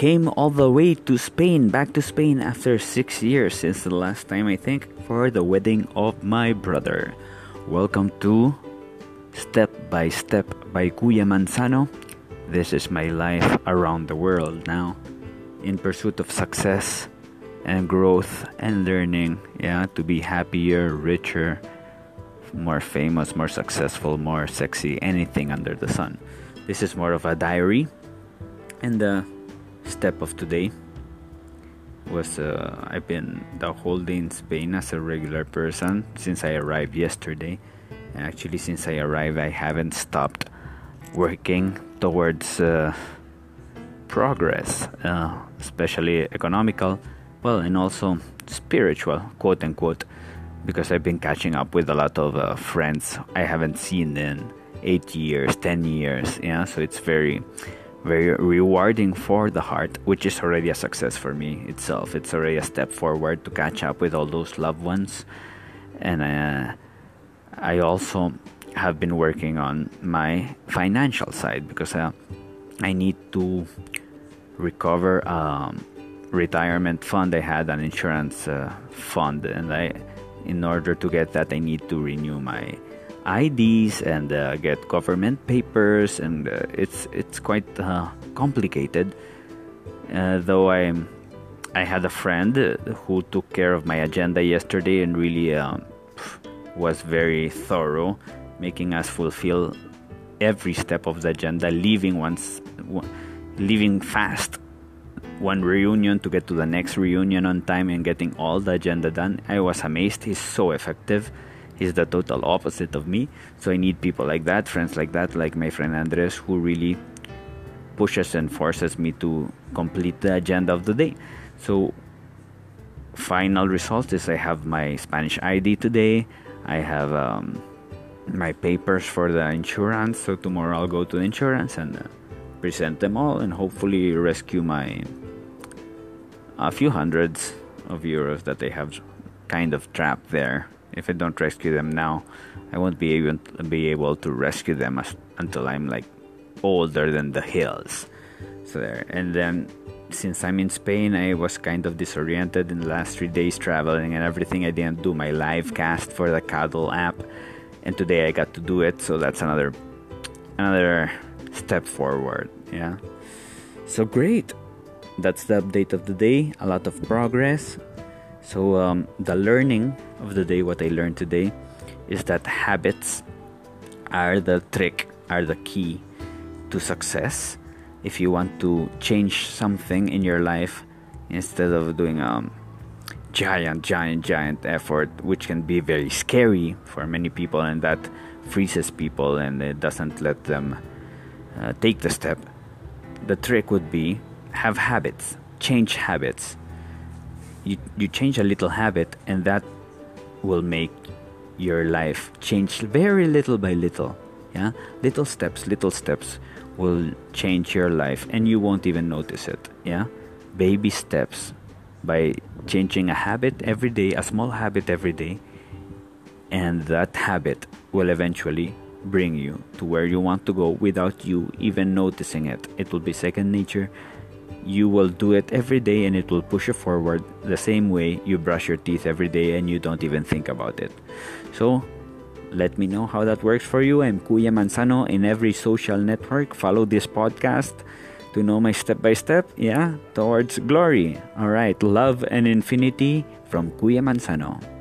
came all the way to Spain, back to Spain after six years since the last time I think for the wedding of my brother. Welcome to Step by Step by Kuya Manzano. This is my life around the world now, in pursuit of success and growth and learning, yeah, to be happier, richer, more famous, more successful, more sexy, anything under the sun. This is more of a diary. And the step of today was uh, I've been the whole day in Spain as a regular person since I arrived yesterday. And actually, since I arrived, I haven't stopped working towards uh, progress, uh, especially economical, well, and also spiritual, quote unquote, because I've been catching up with a lot of uh, friends I haven't seen in eight years, ten years. Yeah, so it's very, very rewarding for the heart, which is already a success for me itself. It's already a step forward to catch up with all those loved ones, and uh, I also have been working on my financial side because uh, I need to recover um, retirement fund. I had an insurance uh, fund, and I, in order to get that, I need to renew my IDs and uh, get government papers, and uh, it's it's quite uh, complicated. Uh, though I I had a friend who took care of my agenda yesterday and really um, was very thorough, making us fulfill every step of the agenda, leaving once, leaving fast one reunion to get to the next reunion on time and getting all the agenda done. I was amazed. He's so effective. He's the total opposite of me. So I need people like that, friends like that, like my friend Andres, who really pushes and forces me to complete the agenda of the day. So final result is I have my Spanish ID today. I have um, my papers for the insurance. So tomorrow I'll go to the insurance and uh, present them all and hopefully rescue my a few hundreds of euros that they have kind of trapped there. If I don't rescue them now, I won't be able to, be able to rescue them as, until I'm like older than the hills. So there, and then since I'm in Spain, I was kind of disoriented in the last three days traveling and everything. I didn't do my live cast for the Cuddle app, and today I got to do it. So that's another another step forward. Yeah. So great that's the update of the day. A lot of progress. So um, the learning of the day what i learned today is that habits are the trick are the key to success. If you want to change something in your life instead of doing a um, giant giant giant effort which can be very scary for many people and that freezes people and it doesn't let them uh, take the step the trick would be have habits, change habits. You, you change a little habit, and that will make your life change very little by little. Yeah, little steps, little steps will change your life, and you won't even notice it. Yeah, baby steps by changing a habit every day, a small habit every day, and that habit will eventually bring you to where you want to go without you even noticing it. It will be second nature you will do it every day and it will push you forward the same way you brush your teeth every day and you don't even think about it. So, let me know how that works for you. I'm Kuya Manzano in every social network. Follow this podcast to know my step by step, yeah, towards glory. All right, love and infinity from Kuya Manzano.